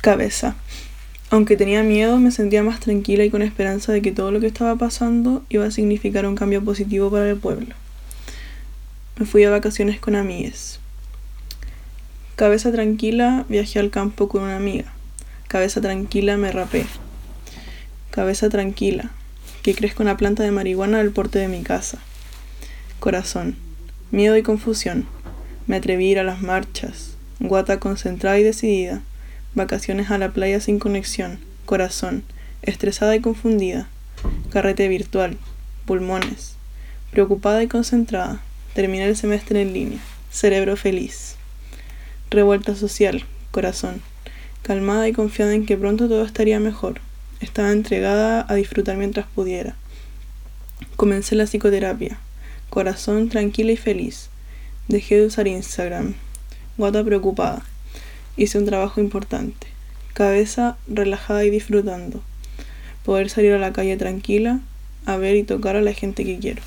Cabeza. Aunque tenía miedo, me sentía más tranquila y con esperanza de que todo lo que estaba pasando iba a significar un cambio positivo para el pueblo. Me fui a vacaciones con amigues. Cabeza tranquila, viajé al campo con una amiga. Cabeza tranquila, me rapé. Cabeza tranquila, que crezco una planta de marihuana al porte de mi casa. Corazón, miedo y confusión. Me atreví a ir a las marchas. Guata concentrada y decidida. Vacaciones a la playa sin conexión. Corazón, estresada y confundida. Carrete virtual. Pulmones. Preocupada y concentrada. Terminé el semestre en línea. Cerebro feliz. Revuelta social. Corazón. Calmada y confiada en que pronto todo estaría mejor. Estaba entregada a disfrutar mientras pudiera. Comencé la psicoterapia. Corazón tranquila y feliz. Dejé de usar Instagram. Guata preocupada. Hice un trabajo importante. Cabeza relajada y disfrutando. Poder salir a la calle tranquila, a ver y tocar a la gente que quiero.